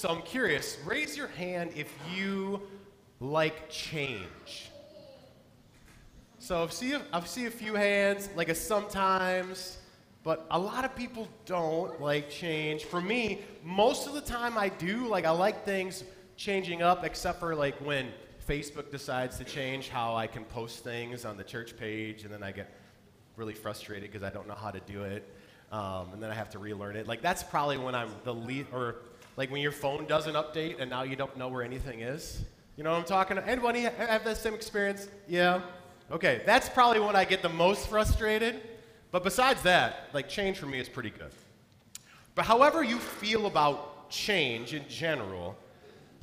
So I'm curious, raise your hand if you like change. So I've I've a few hands, like a sometimes, but a lot of people don't like change. For me, most of the time I do. Like I like things changing up, except for like when Facebook decides to change how I can post things on the church page, and then I get really frustrated because I don't know how to do it, um, and then I have to relearn it. Like that's probably when I'm the lead, or like when your phone doesn't update and now you don't know where anything is. You know what I'm talking? About? Anybody have that same experience? Yeah. Okay, that's probably when I get the most frustrated. But besides that, like change for me is pretty good. But however you feel about change in general,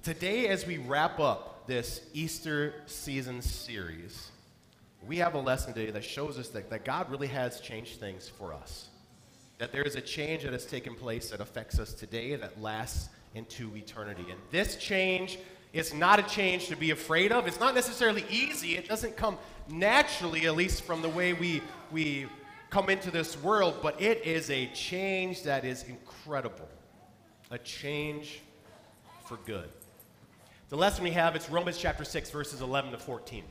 today as we wrap up this Easter season series, we have a lesson today that shows us that, that God really has changed things for us. That there is a change that has taken place that affects us today that lasts into eternity. And this change is not a change to be afraid of. It's not necessarily easy. It doesn't come naturally, at least from the way we, we come into this world, but it is a change that is incredible. A change for good. The lesson we have, it's Romans chapter 6, verses 11 to 14.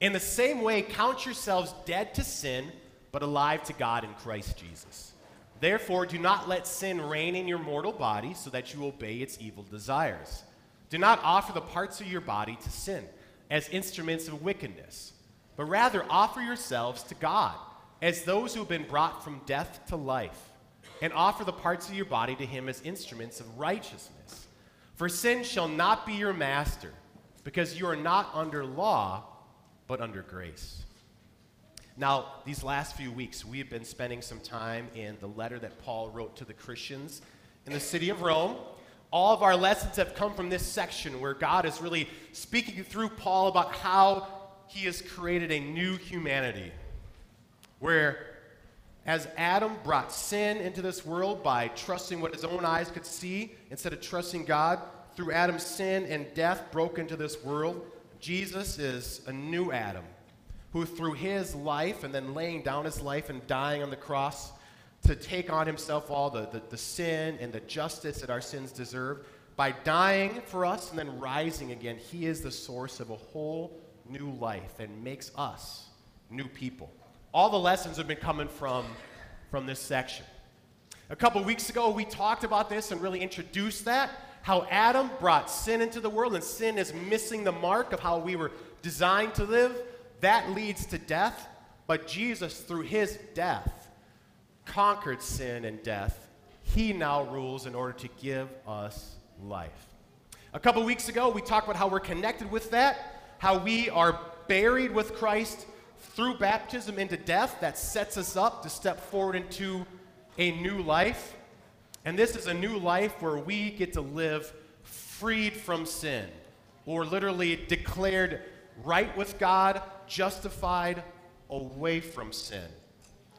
In the same way, count yourselves dead to sin, but alive to God in Christ Jesus. Therefore, do not let sin reign in your mortal body so that you obey its evil desires. Do not offer the parts of your body to sin as instruments of wickedness but rather offer yourselves to God as those who have been brought from death to life, and offer the parts of your body to Him as instruments of righteousness. For sin shall not be your master, because you are not under law, but under grace. Now, these last few weeks, we have been spending some time in the letter that Paul wrote to the Christians in the city of Rome. All of our lessons have come from this section where God is really speaking through Paul about how he has created a new humanity where as Adam brought sin into this world by trusting what his own eyes could see instead of trusting God, through Adam's sin and death broke into this world, Jesus is a new Adam who, through his life and then laying down his life and dying on the cross to take on himself all the, the, the sin and the justice that our sins deserve, by dying for us and then rising again, he is the source of a whole new life and makes us new people. All the lessons have been coming from, from this section. A couple weeks ago, we talked about this and really introduced that how Adam brought sin into the world, and sin is missing the mark of how we were designed to live. That leads to death, but Jesus, through his death, conquered sin and death. He now rules in order to give us life. A couple weeks ago, we talked about how we're connected with that how we are buried with Christ through baptism into death that sets us up to step forward into a new life. And this is a new life where we get to live freed from sin, or literally declared right with God, justified away from sin.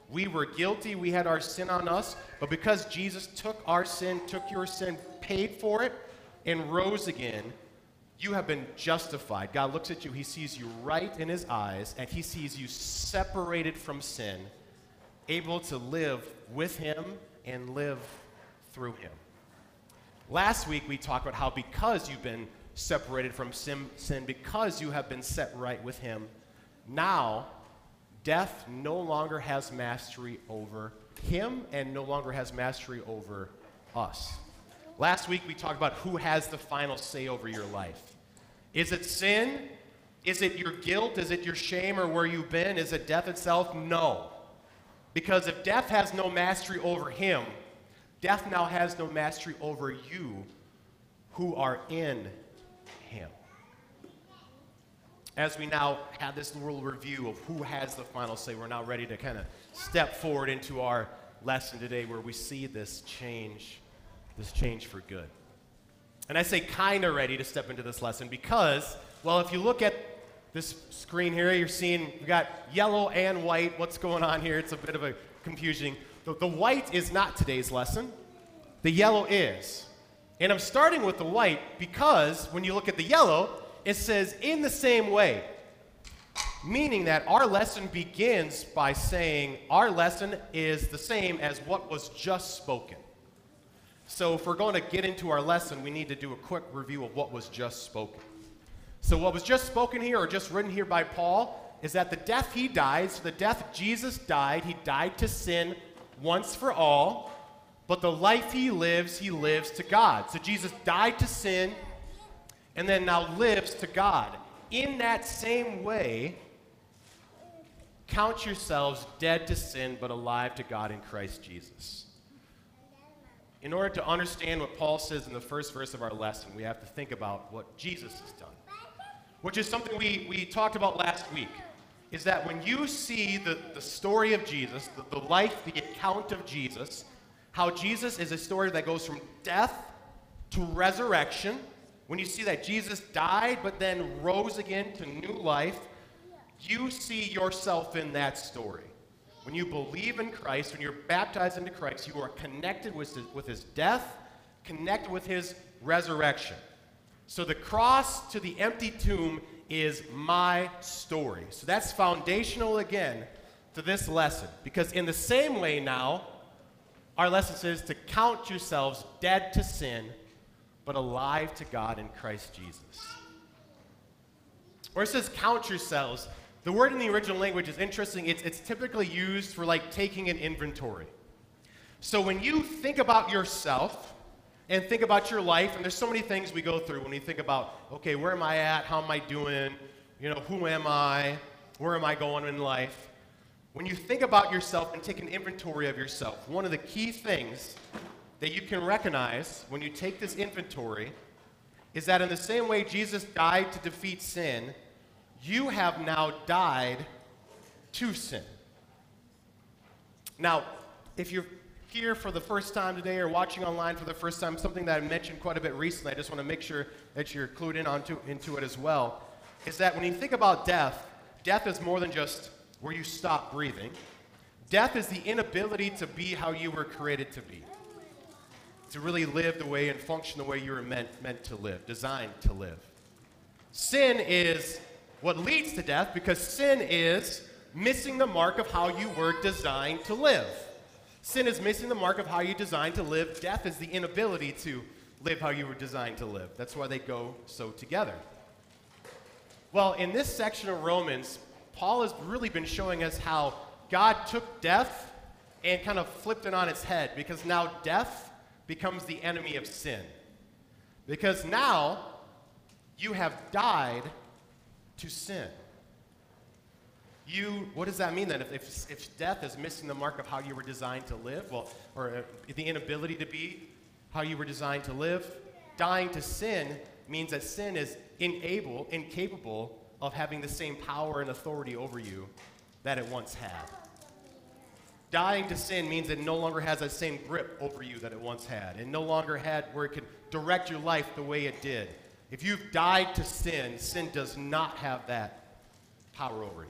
We were guilty, we had our sin on us, but because Jesus took our sin, took your sin, paid for it, and rose again, you have been justified. God looks at you, He sees you right in His eyes, and He sees you separated from sin, able to live with Him and live through Him. Last week, we talked about how because you've been separated from sin, sin because you have been set right with Him, now death no longer has mastery over Him and no longer has mastery over us. Last week we talked about who has the final say over your life. Is it sin? Is it your guilt? Is it your shame or where you've been? Is it death itself? No. Because if death has no mastery over him, death now has no mastery over you who are in. As we now have this little review of who has the final say, we're now ready to kind of step forward into our lesson today where we see this change this change for good. And I say kind of ready to step into this lesson because, well, if you look at this screen here, you're seeing we got yellow and white. What's going on here? It's a bit of a confusing. The, the white is not today's lesson, the yellow is. And I'm starting with the white because when you look at the yellow, it says in the same way, meaning that our lesson begins by saying our lesson is the same as what was just spoken. So, if we're going to get into our lesson, we need to do a quick review of what was just spoken. So, what was just spoken here, or just written here by Paul, is that the death he died, so the death Jesus died, he died to sin once for all, but the life he lives, he lives to God. So, Jesus died to sin and then now lives to God. In that same way, count yourselves dead to sin, but alive to God in Christ Jesus. In order to understand what Paul says in the first verse of our lesson, we have to think about what Jesus has done, which is something we, we talked about last week. Is that when you see the, the story of Jesus, the, the life, the account of Jesus, how Jesus is a story that goes from death to resurrection, when you see that Jesus died but then rose again to new life, you see yourself in that story. When you believe in Christ, when you're baptized into Christ, you are connected with his, with his death, connected with his resurrection. So the cross to the empty tomb is my story. So that's foundational again to this lesson. Because in the same way now, our lesson says to count yourselves dead to sin, but alive to God in Christ Jesus. Or it says count yourselves, the word in the original language is interesting. It's, it's typically used for like taking an inventory. So when you think about yourself and think about your life, and there's so many things we go through when we think about, okay, where am I at? How am I doing? You know, who am I? Where am I going in life? When you think about yourself and take an inventory of yourself, one of the key things that you can recognize when you take this inventory is that in the same way Jesus died to defeat sin, you have now died to sin. Now, if you're here for the first time today or watching online for the first time, something that I mentioned quite a bit recently, I just want to make sure that you're clued in onto, into it as well, is that when you think about death, death is more than just where you stop breathing. Death is the inability to be how you were created to be, to really live the way and function the way you were meant, meant to live, designed to live. Sin is what leads to death because sin is missing the mark of how you were designed to live. Sin is missing the mark of how you designed to live. Death is the inability to live how you were designed to live. That's why they go so together. Well, in this section of Romans, Paul has really been showing us how God took death and kind of flipped it on its head because now death becomes the enemy of sin. Because now you have died to sin. You, what does that mean then? If, if, if death is missing the mark of how you were designed to live, well, or uh, the inability to be how you were designed to live, dying to sin means that sin is unable, incapable of having the same power and authority over you that it once had. Dying to sin means it no longer has that same grip over you that it once had, and no longer had where it could direct your life the way it did. If you've died to sin, sin does not have that power over you.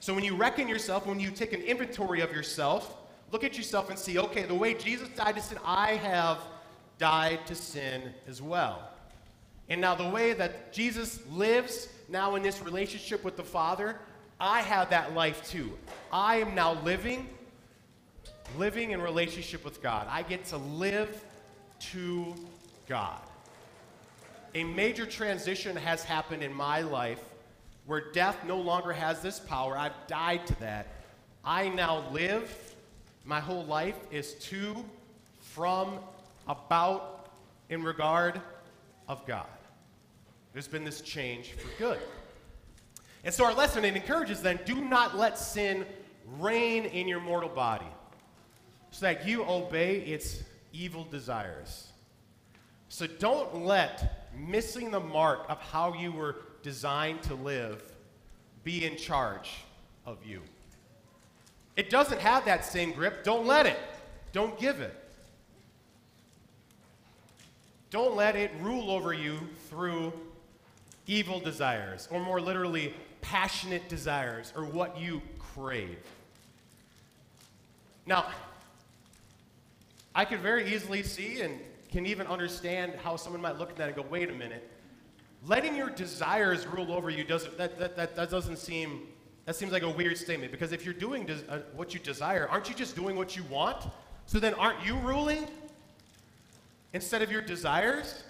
So when you reckon yourself, when you take an inventory of yourself, look at yourself and see, okay, the way Jesus died to sin, I have died to sin as well. And now the way that Jesus lives now in this relationship with the Father, I have that life too. I am now living living in relationship with God. I get to live to God a major transition has happened in my life where death no longer has this power. I've died to that. I now live, my whole life is to, from, about, in regard of God. There's been this change for good. And so our lesson it encourages then do not let sin reign in your mortal body so that you obey its evil desires. So don't let missing the mark of how you were designed to live be in charge of you. It doesn't have that same grip. Don't let it. Don't give it. Don't let it rule over you through evil desires, or more literally, passionate desires, or what you crave. Now, I could very easily see, and can even understand how someone might look at that and go, wait a minute. Letting your desires rule over you doesn't, that, that, that, that doesn't seem, that seems like a weird statement because if you're doing des- uh, what you desire, aren't you just doing what you want? So then aren't you ruling? instead of your desires?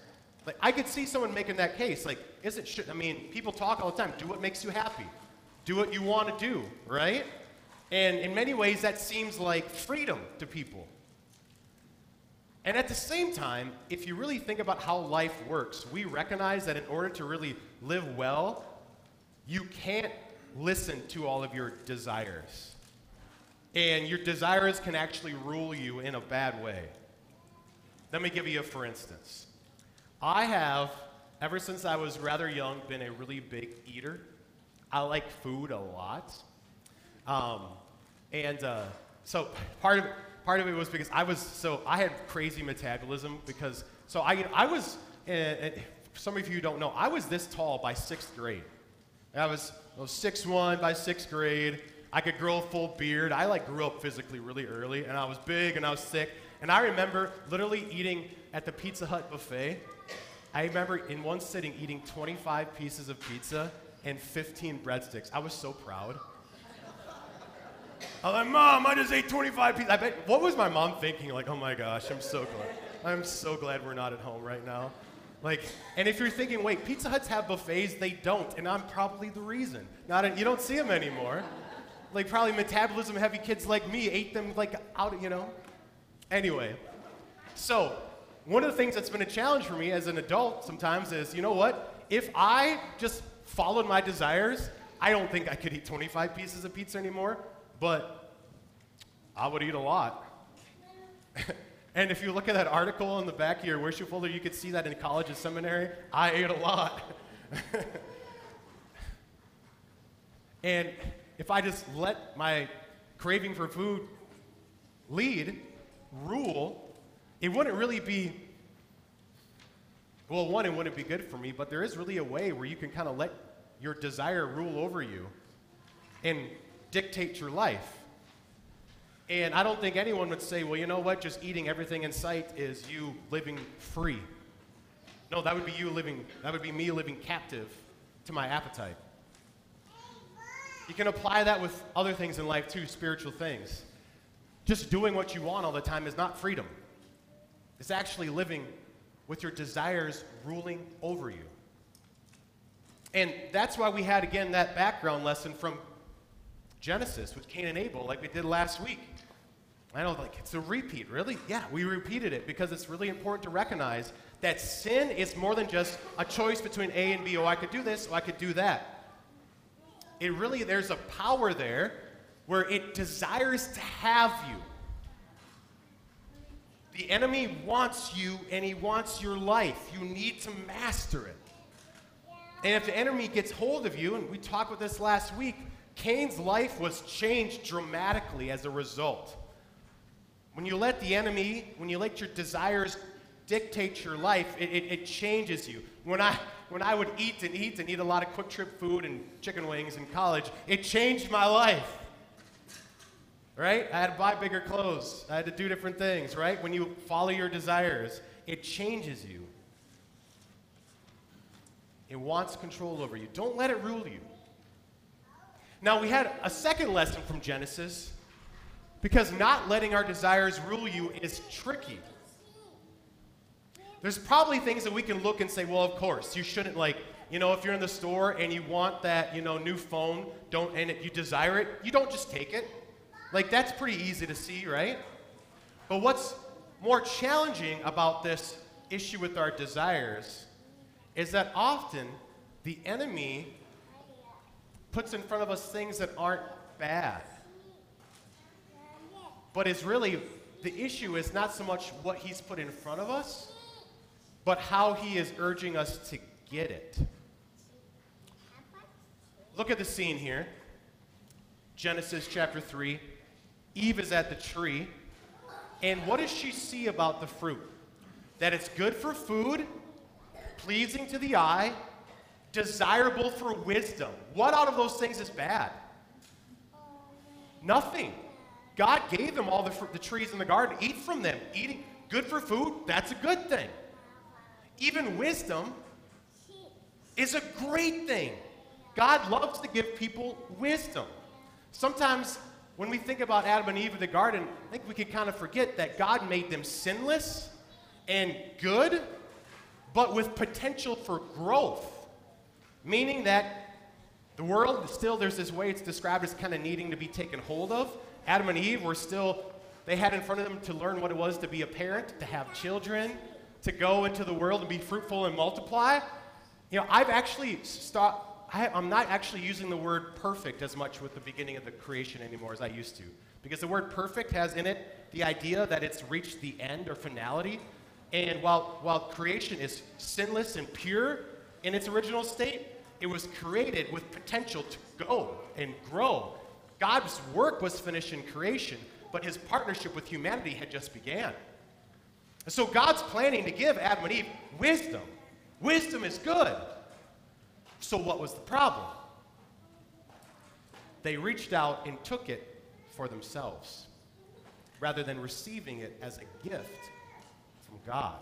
Like, I could see someone making that case. Like, is it, should, I mean, people talk all the time do what makes you happy, do what you want to do, right? And in many ways, that seems like freedom to people. And at the same time, if you really think about how life works, we recognize that in order to really live well, you can't listen to all of your desires. And your desires can actually rule you in a bad way. Let me give you a for instance. I have, ever since I was rather young, been a really big eater. I like food a lot. Um, and uh, so part of, part of it was because I was, so I had crazy metabolism because, so I, I was, uh, some of you don't know, I was this tall by sixth grade. I was, I was 6'1 by sixth grade. I could grow a full beard. I like grew up physically really early, and I was big and I was thick. And I remember literally eating at the Pizza Hut buffet. I remember in one sitting eating 25 pieces of pizza and 15 breadsticks. I was so proud. I was like, Mom, I just ate 25 pieces. I bet, what was my mom thinking? Like, oh my gosh, I'm so glad. I'm so glad we're not at home right now. Like, and if you're thinking, wait, Pizza Huts have buffets, they don't, and I'm probably the reason. Not, a, you don't see them anymore. Like, probably metabolism heavy kids like me ate them like out, of you know. Anyway, so one of the things that's been a challenge for me as an adult sometimes is, you know what? If I just followed my desires, I don't think I could eat 25 pieces of pizza anymore but I would eat a lot. and if you look at that article in the back of your worship folder, you could see that in college and seminary. I ate a lot. and if I just let my craving for food lead, rule, it wouldn't really be, well, one, it wouldn't be good for me, but there is really a way where you can kind of let your desire rule over you. And dictate your life. And I don't think anyone would say, well, you know what, just eating everything in sight is you living free. No, that would be you living, that would be me living captive to my appetite. You can apply that with other things in life too, spiritual things. Just doing what you want all the time is not freedom, it's actually living with your desires ruling over you. And that's why we had, again, that background lesson from Genesis with Cain and Abel, like we did last week. I know, like, it's a repeat, really? Yeah, we repeated it because it's really important to recognize that sin is more than just a choice between A and B. Oh, I could do this, or I could do that. It really, there's a power there where it desires to have you. The enemy wants you and he wants your life. You need to master it. And if the enemy gets hold of you, and we talked about this last week, Cain's life was changed dramatically as a result. When you let the enemy, when you let your desires dictate your life, it, it, it, changes you. When I, when I would eat and eat and eat a lot of QuikTrip food and chicken wings in college, it changed my life. Right? I had to buy bigger clothes. I had to do different things, right? When you follow your desires, it changes you. It wants control over you. Don't let it rule you. Now, we had a second lesson from Genesis because not letting our desires rule you is tricky. There's probably things that we can look and say, well, of course, you shouldn't like, you know, if you're in the store and you want that, you know, new phone, don't and it, you desire it, you don't just take it. Like that's pretty easy to see, right? But what's more challenging about this issue with our desires is that often the enemy puts in front of us things that aren't bad. But it's really, the issue is not so much what he's put in front of us, but how he is urging us to get it. Look at the scene here Genesis chapter 3. Eve is at the tree, and what does she see about the fruit? That it's good for food, pleasing to the eye, desirable for wisdom. What out of those things is bad? Nothing. God gave them all the, the trees in the garden. Eat from them. Eating good for food, that's a good thing. Even wisdom is a great thing. God loves to give people wisdom. Sometimes when we think about Adam and Eve in the garden, I think we can kind of forget that God made them sinless and good, but with potential for growth. Meaning that the world, still, there's this way it's described as kind of needing to be taken hold of. Adam and Eve were still, they had in front of them to learn what it was to be a parent, to have children, to go into the world and be fruitful and multiply. You know, I've actually stopped, I, am not actually using the word perfect as much with the beginning of the creation anymore as I used to. Because the word perfect has in it the idea that it's reached the end or finality. And while, while creation is sinless and pure in its original state, it was created with potential to go and grow. God's work was finished in creation, but his partnership with humanity had just began. So God's planning to give Adam and Eve wisdom. Wisdom is good. So what was the problem? They reached out and took it for themselves rather than receiving it as a gift from God.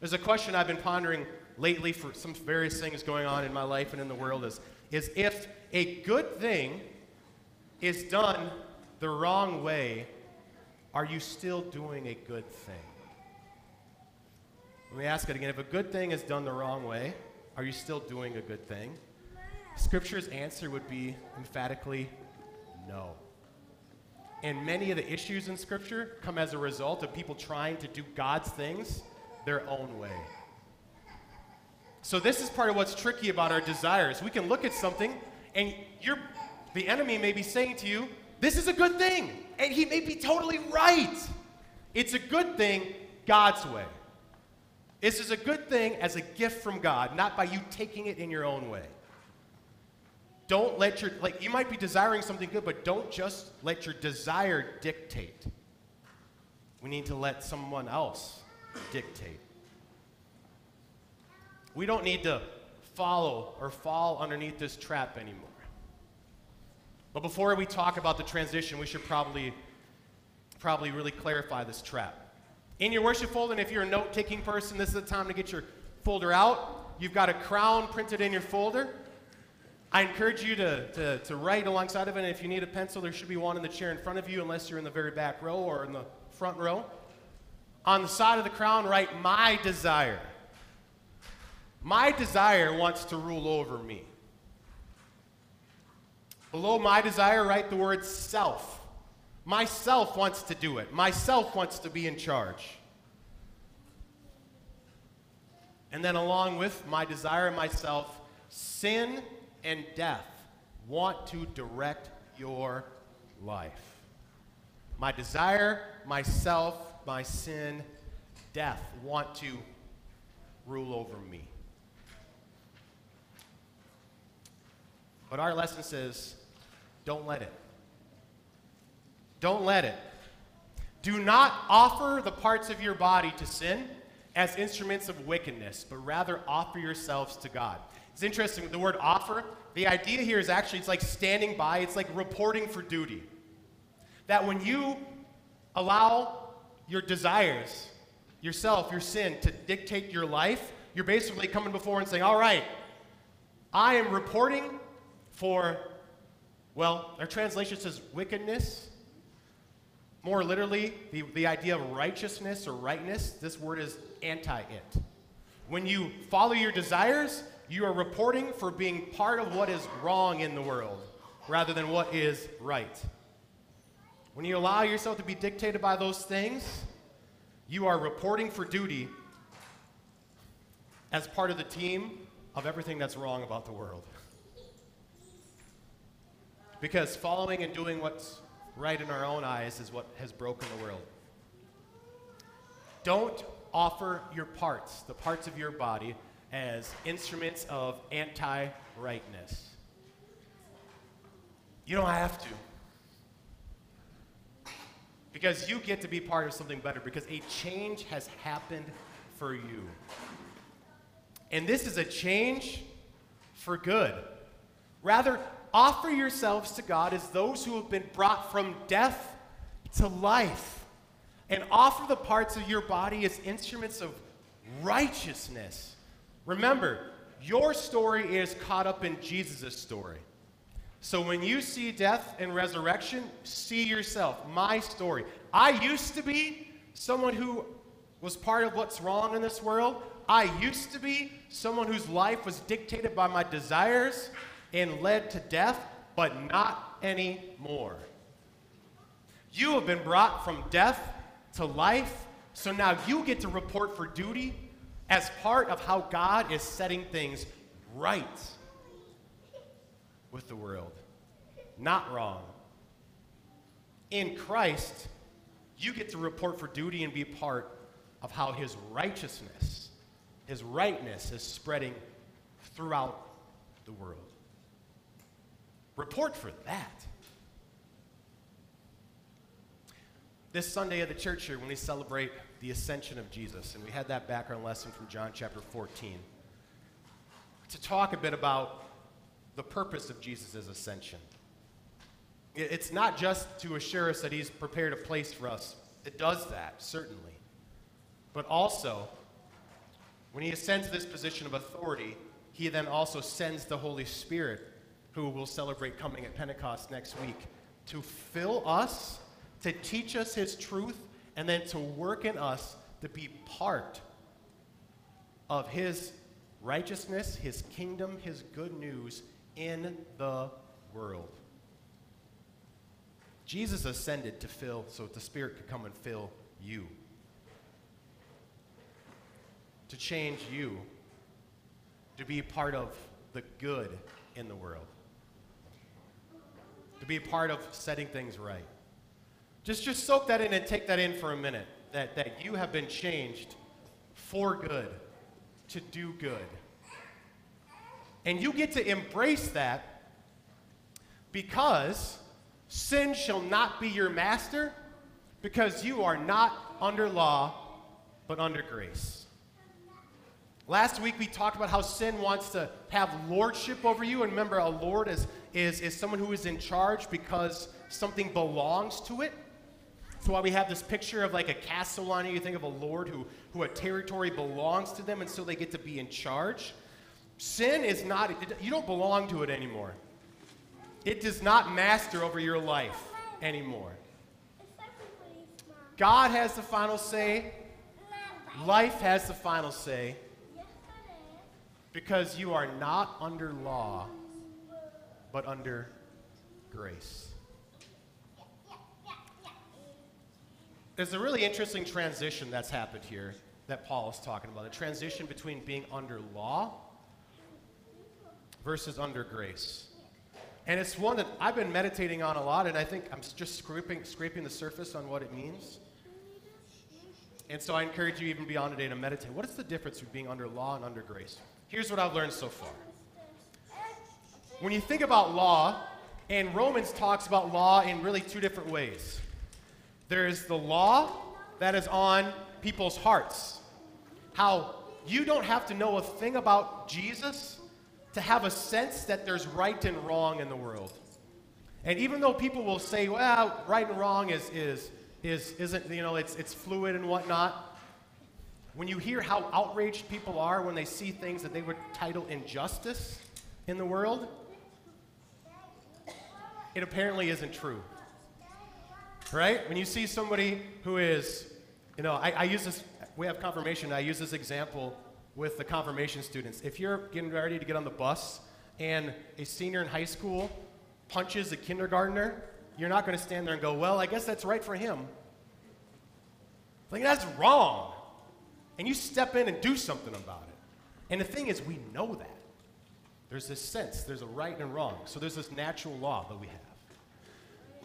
There's a question I've been pondering lately for some various things going on in my life and in the world is, is if a good thing is done the wrong way, are you still doing a good thing? Let me ask it again. If a good thing is done the wrong way, are you still doing a good thing? Scripture's answer would be emphatically no. And many of the issues in Scripture come as a result of people trying to do God's things their own way. So, this is part of what's tricky about our desires. We can look at something, and you're, the enemy may be saying to you, This is a good thing. And he may be totally right. It's a good thing God's way. This is a good thing as a gift from God, not by you taking it in your own way. Don't let your, like, you might be desiring something good, but don't just let your desire dictate. We need to let someone else dictate. We don't need to follow or fall underneath this trap anymore. But before we talk about the transition, we should probably, probably really clarify this trap. In your worship folder, and if you're a note taking person, this is the time to get your folder out. You've got a crown printed in your folder. I encourage you to, to, to write alongside of it, and if you need a pencil, there should be one in the chair in front of you, unless you're in the very back row or in the front row. On the side of the crown, write my desire. My desire wants to rule over me. Below my desire, write the word self. Myself wants to do it. Myself wants to be in charge. And then, along with my desire and myself, sin and death want to direct your life. My desire, myself, my sin, death want to rule over me. But our lesson says don't let it. Don't let it. Do not offer the parts of your body to sin as instruments of wickedness, but rather offer yourselves to God. It's interesting, the word offer, the idea here is actually it's like standing by, it's like reporting for duty. That when you allow your desires, yourself, your sin to dictate your life, you're basically coming before and saying, All right, I am reporting for, well, our translation says wickedness. More literally, the, the idea of righteousness or rightness, this word is anti it. When you follow your desires, you are reporting for being part of what is wrong in the world rather than what is right. When you allow yourself to be dictated by those things, you are reporting for duty as part of the team of everything that's wrong about the world. Because following and doing what's right in our own eyes is what has broken the world. Don't offer your parts, the parts of your body, as instruments of anti rightness. You don't have to. Because you get to be part of something better, because a change has happened for you. And this is a change for good. Rather, offer yourselves to God as those who have been brought from death to life. And offer the parts of your body as instruments of righteousness. Remember, your story is caught up in Jesus' story. So when you see death and resurrection, see yourself, my story. I used to be someone who was part of what's wrong in this world. I used to be someone whose life was dictated by my desires and led to death, but not anymore. You have been brought from death to life, so now you get to report for duty as part of how God is setting things right with the world, not wrong. In Christ, you get to report for duty and be part of how his righteousness, his rightness is spreading throughout the world. Report for that. This Sunday at the church here, when we celebrate the ascension of Jesus, and we had that background lesson from John chapter 14, to talk a bit about the purpose of Jesus' ascension. It's not just to assure us that he's prepared a place for us, it does that, certainly. But also, when he ascends to this position of authority, he then also sends the Holy Spirit, who will celebrate coming at Pentecost next week, to fill us, to teach us his truth, and then to work in us to be part of his righteousness, his kingdom, his good news in the world. Jesus ascended to fill so the Spirit could come and fill you to change you to be part of the good in the world, to be a part of setting things right. Just, just soak that in and take that in for a minute that, that you have been changed for good, to do good. And you get to embrace that because sin shall not be your master, because you are not under law, but under grace. Last week we talked about how sin wants to have lordship over you. And remember, a lord is, is, is someone who is in charge because something belongs to it. That's why we have this picture of like a castle on you. You think of a lord who, who a territory belongs to them, and so they get to be in charge. Sin is not, you don't belong to it anymore. It does not master over your life anymore. God has the final say, life has the final say. Because you are not under law, but under grace. There's a really interesting transition that's happened here that Paul is talking about a transition between being under law versus under grace. And it's one that I've been meditating on a lot, and I think I'm just scraping, scraping the surface on what it means. And so I encourage you, even beyond today, to meditate. What is the difference between being under law and under grace? Here's what I've learned so far. When you think about law, and Romans talks about law in really two different ways. There's the law that is on people's hearts. How you don't have to know a thing about Jesus to have a sense that there's right and wrong in the world. And even though people will say, well, right and wrong is, is, is, isn't, you know, it's, it's fluid and whatnot, when you hear how outraged people are when they see things that they would title injustice in the world, it apparently isn't true. Right? When you see somebody who is, you know, I, I use this, we have confirmation, I use this example with the confirmation students. If you're getting ready to get on the bus and a senior in high school punches a kindergartner, you're not going to stand there and go, well, I guess that's right for him. Like, that's wrong and you step in and do something about it. And the thing is, we know that. There's this sense, there's a right and wrong. So there's this natural law that we have.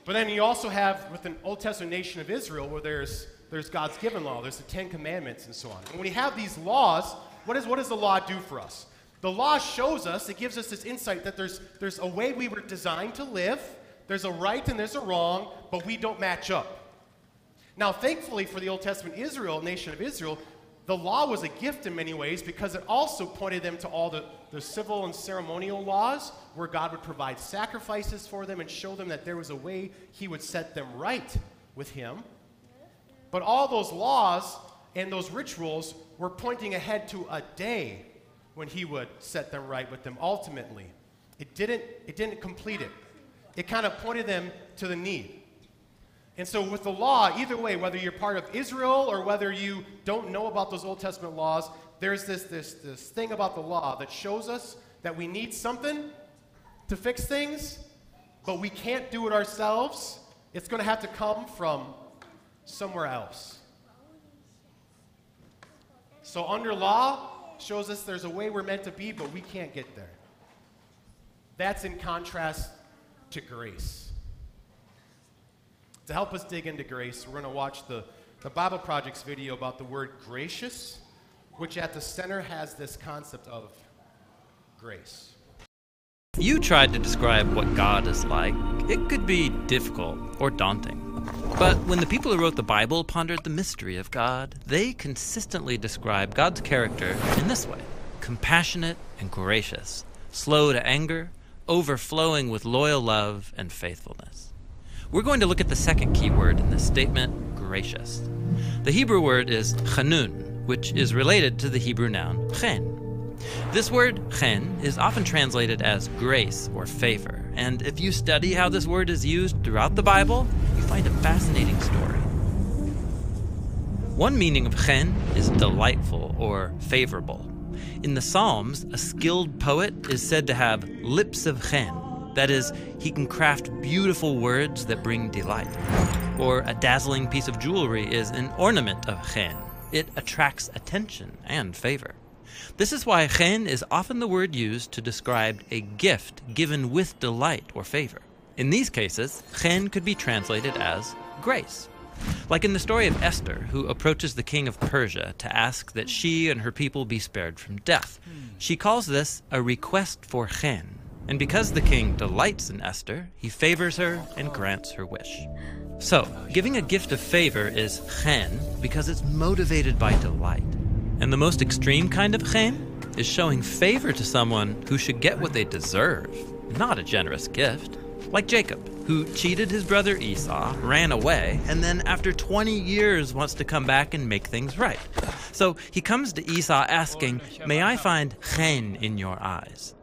But then you also have, with an Old Testament nation of Israel, where there's, there's God's given law, there's the Ten Commandments and so on. And when you have these laws, what, is, what does the law do for us? The law shows us, it gives us this insight that there's, there's a way we were designed to live, there's a right and there's a wrong, but we don't match up. Now, thankfully for the Old Testament Israel, nation of Israel, the law was a gift in many ways because it also pointed them to all the, the civil and ceremonial laws where God would provide sacrifices for them and show them that there was a way He would set them right with Him. But all those laws and those rituals were pointing ahead to a day when He would set them right with them ultimately. It didn't, it didn't complete it, it kind of pointed them to the need. And so, with the law, either way, whether you're part of Israel or whether you don't know about those Old Testament laws, there's this, this, this thing about the law that shows us that we need something to fix things, but we can't do it ourselves. It's going to have to come from somewhere else. So, under law, shows us there's a way we're meant to be, but we can't get there. That's in contrast to grace. To help us dig into grace, we're going to watch the, the Bible Project's video about the word gracious, which at the center has this concept of grace. You tried to describe what God is like. It could be difficult or daunting. But when the people who wrote the Bible pondered the mystery of God, they consistently describe God's character in this way compassionate and gracious, slow to anger, overflowing with loyal love and faithfulness. We're going to look at the second key word in this statement gracious. The Hebrew word is chanun, which is related to the Hebrew noun chen. This word, chen, is often translated as grace or favor, and if you study how this word is used throughout the Bible, you find a fascinating story. One meaning of chen is delightful or favorable. In the Psalms, a skilled poet is said to have lips of chen. That is, he can craft beautiful words that bring delight. Or a dazzling piece of jewelry is an ornament of chen. It attracts attention and favor. This is why chen is often the word used to describe a gift given with delight or favor. In these cases, chen could be translated as grace. Like in the story of Esther, who approaches the king of Persia to ask that she and her people be spared from death. She calls this a request for chen. And because the king delights in Esther, he favors her and grants her wish. So, giving a gift of favor is chen because it's motivated by delight. And the most extreme kind of chen is showing favor to someone who should get what they deserve, not a generous gift. Like Jacob, who cheated his brother Esau, ran away, and then after 20 years wants to come back and make things right. So he comes to Esau asking, May I find chen in your eyes?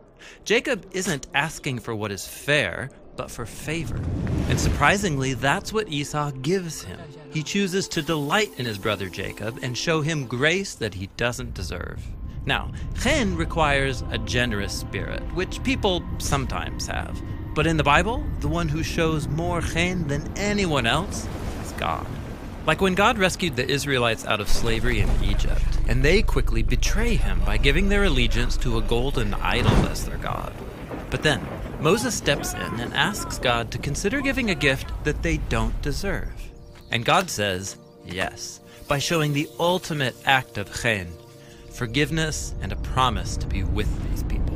Jacob isn't asking for what is fair, but for favor. And surprisingly, that's what Esau gives him. He chooses to delight in his brother Jacob and show him grace that he doesn't deserve. Now, chen requires a generous spirit, which people sometimes have. But in the Bible, the one who shows more chen than anyone else is God. Like when God rescued the Israelites out of slavery in Egypt, and they quickly betray him by giving their allegiance to a golden idol as their God. But then, Moses steps in and asks God to consider giving a gift that they don't deserve. And God says yes, by showing the ultimate act of chen, forgiveness and a promise to be with these people.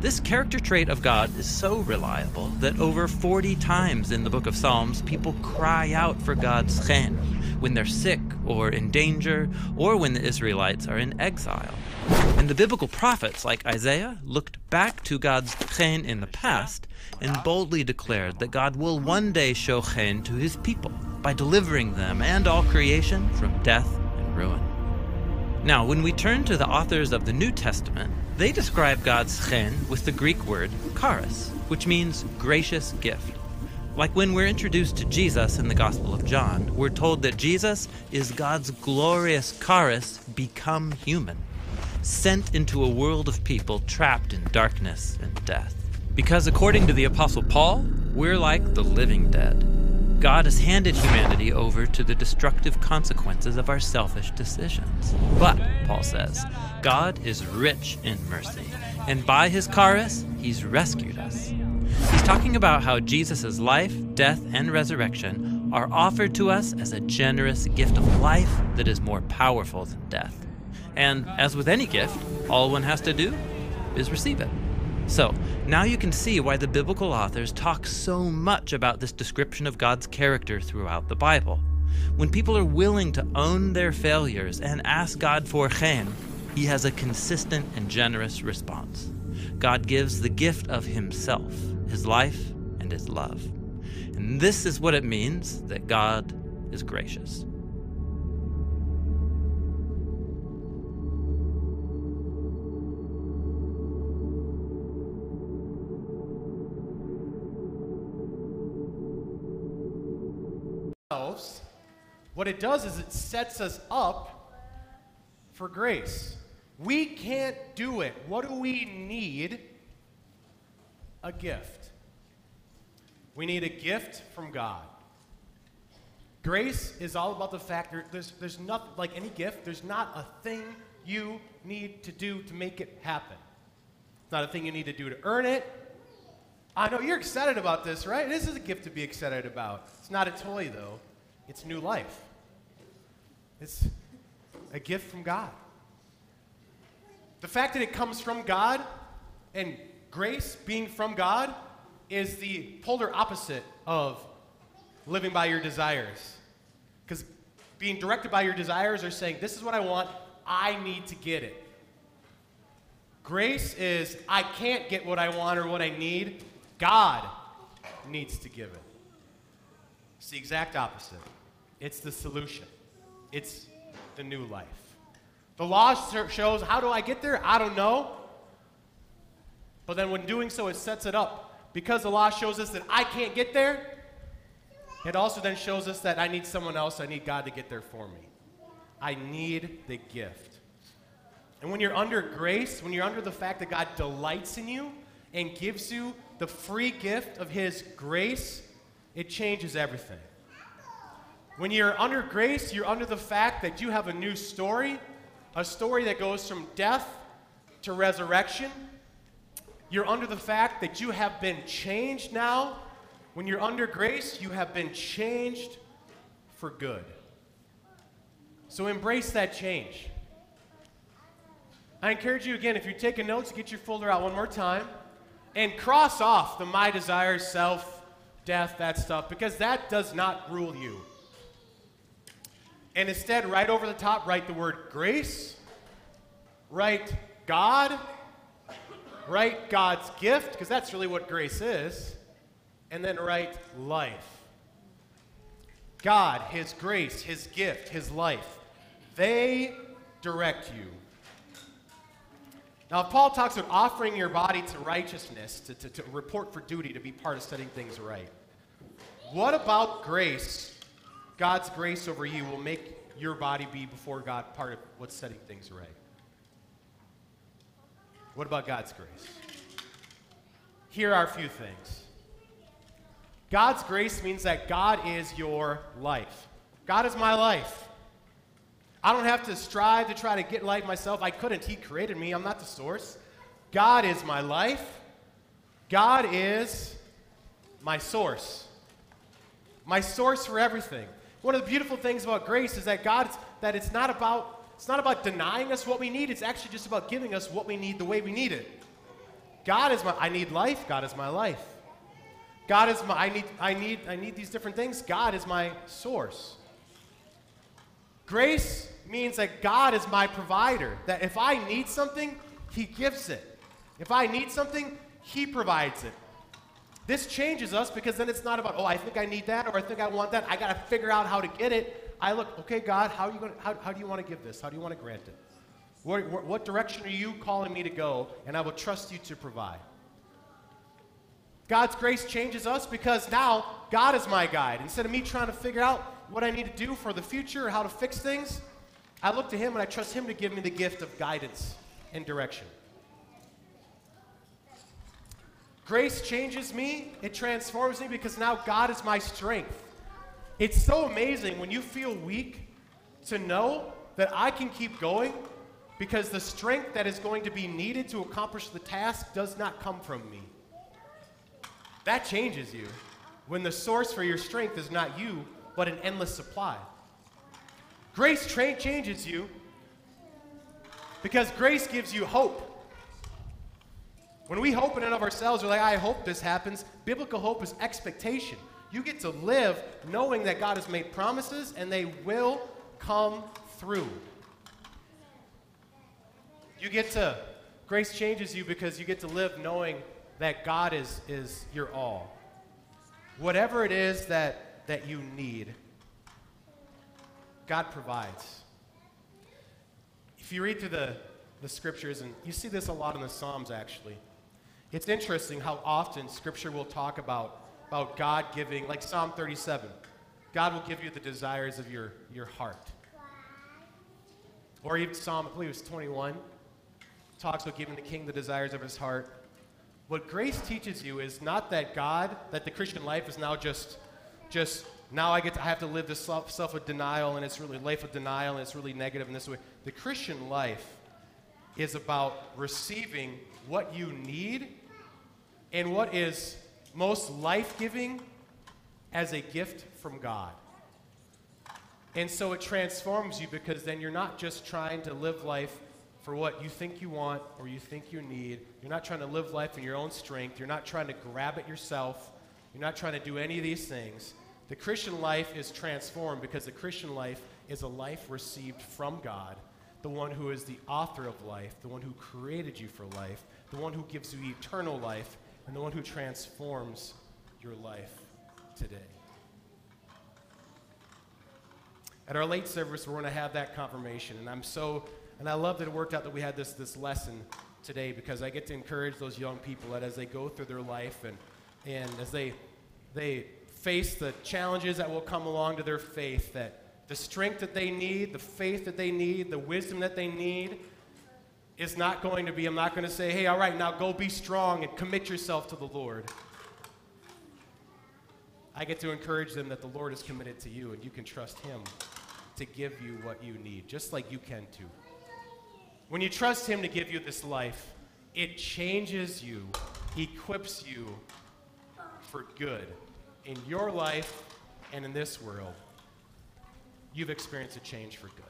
This character trait of God is so reliable that over 40 times in the book of Psalms, people cry out for God's chen when they're sick or in danger or when the Israelites are in exile. And the biblical prophets like Isaiah looked back to God's chen in the past and boldly declared that God will one day show chen to his people by delivering them and all creation from death and ruin. Now, when we turn to the authors of the New Testament, they describe God's chen with the Greek word charis, which means gracious gift. Like when we're introduced to Jesus in the Gospel of John, we're told that Jesus is God's glorious charis become human, sent into a world of people trapped in darkness and death. Because according to the Apostle Paul, we're like the living dead. God has handed humanity over to the destructive consequences of our selfish decisions. But, Paul says, God is rich in mercy, and by his charis, he's rescued us. He's talking about how Jesus' life, death, and resurrection are offered to us as a generous gift of life that is more powerful than death. And as with any gift, all one has to do is receive it. So, now you can see why the biblical authors talk so much about this description of God's character throughout the Bible. When people are willing to own their failures and ask God for chen, he has a consistent and generous response. God gives the gift of himself, his life, and his love. And this is what it means that God is gracious. Ourselves. What it does is it sets us up for grace. We can't do it. What do we need? A gift. We need a gift from God. Grace is all about the fact that there's, there's nothing, like any gift, there's not a thing you need to do to make it happen. It's not a thing you need to do to earn it. I know you're excited about this, right? This is a gift to be excited about. It's not a toy, though, it's new life. It's a gift from God. The fact that it comes from God and grace being from God is the polar opposite of living by your desires. Because being directed by your desires are saying, This is what I want, I need to get it. Grace is, I can't get what I want or what I need, God needs to give it. It's the exact opposite. It's the solution, it's the new life. The law shows how do I get there? I don't know. But then when doing so, it sets it up. Because the law shows us that I can't get there, it also then shows us that I need someone else, I need God to get there for me. I need the gift. And when you're under grace, when you're under the fact that God delights in you and gives you the free gift of His grace, it changes everything. When you're under grace, you're under the fact that you have a new story, a story that goes from death to resurrection. You're under the fact that you have been changed now when you're under grace, you have been changed for good. So embrace that change. I encourage you again, if you're taking notes, get your folder out one more time and cross off the my desires, self, death, that stuff, because that does not rule you. And instead, right over the top, write the word grace, write God, write God's gift, because that's really what grace is and then write life. God, His grace, His gift, His life, they direct you. Now, if Paul talks about offering your body to righteousness, to, to, to report for duty, to be part of setting things right, what about grace, God's grace over you, will make your body be before God part of what's setting things right? What about God's grace? Here are a few things. God's grace means that God is your life. God is my life. I don't have to strive to try to get life myself. I couldn't. He created me. I'm not the source. God is my life. God is my source. My source for everything. One of the beautiful things about grace is that God that it's not about it's not about denying us what we need. It's actually just about giving us what we need the way we need it. God is my I need life. God is my life. God is my, I need, I need, I need these different things. God is my source. Grace means that God is my provider. That if I need something, He gives it. If I need something, He provides it. This changes us because then it's not about, oh, I think I need that or I think I want that. I got to figure out how to get it. I look, okay, God, how, are you gonna, how, how do you want to give this? How do you want to grant it? What, what direction are you calling me to go? And I will trust you to provide. God's grace changes us because now God is my guide. Instead of me trying to figure out what I need to do for the future or how to fix things, I look to Him and I trust Him to give me the gift of guidance and direction. Grace changes me, it transforms me because now God is my strength. It's so amazing when you feel weak to know that I can keep going because the strength that is going to be needed to accomplish the task does not come from me. That changes you when the source for your strength is not you, but an endless supply. Grace tra- changes you because grace gives you hope. When we hope in and of ourselves, we're like, I hope this happens. Biblical hope is expectation. You get to live knowing that God has made promises and they will come through. You get to, grace changes you because you get to live knowing that God is, is your all. Whatever it is that, that you need, God provides. If you read through the, the scriptures, and you see this a lot in the Psalms actually, it's interesting how often scripture will talk about, about God giving, like Psalm 37. God will give you the desires of your, your heart. Or even Psalm, I believe it was 21, talks about giving the king the desires of his heart. What grace teaches you is not that God, that the Christian life is now just, just now I get to I have to live this self, self of denial and it's really life of denial and it's really negative in this way. The Christian life is about receiving what you need and what is most life-giving as a gift from God. And so it transforms you because then you're not just trying to live life for what you think you want or you think you need. You're not trying to live life in your own strength. You're not trying to grab it yourself. You're not trying to do any of these things. The Christian life is transformed because the Christian life is a life received from God, the one who is the author of life, the one who created you for life, the one who gives you eternal life, and the one who transforms your life today. At our late service, we're going to have that confirmation. And I'm so, and I love that it worked out that we had this, this lesson today because I get to encourage those young people that as they go through their life and, and as they, they face the challenges that will come along to their faith, that the strength that they need, the faith that they need, the wisdom that they need is not going to be, I'm not going to say, hey, all right, now go be strong and commit yourself to the Lord. I get to encourage them that the Lord is committed to you and you can trust Him to give you what you need, just like you can too. When you trust Him to give you this life, it changes you, equips you for good in your life and in this world. You've experienced a change for good.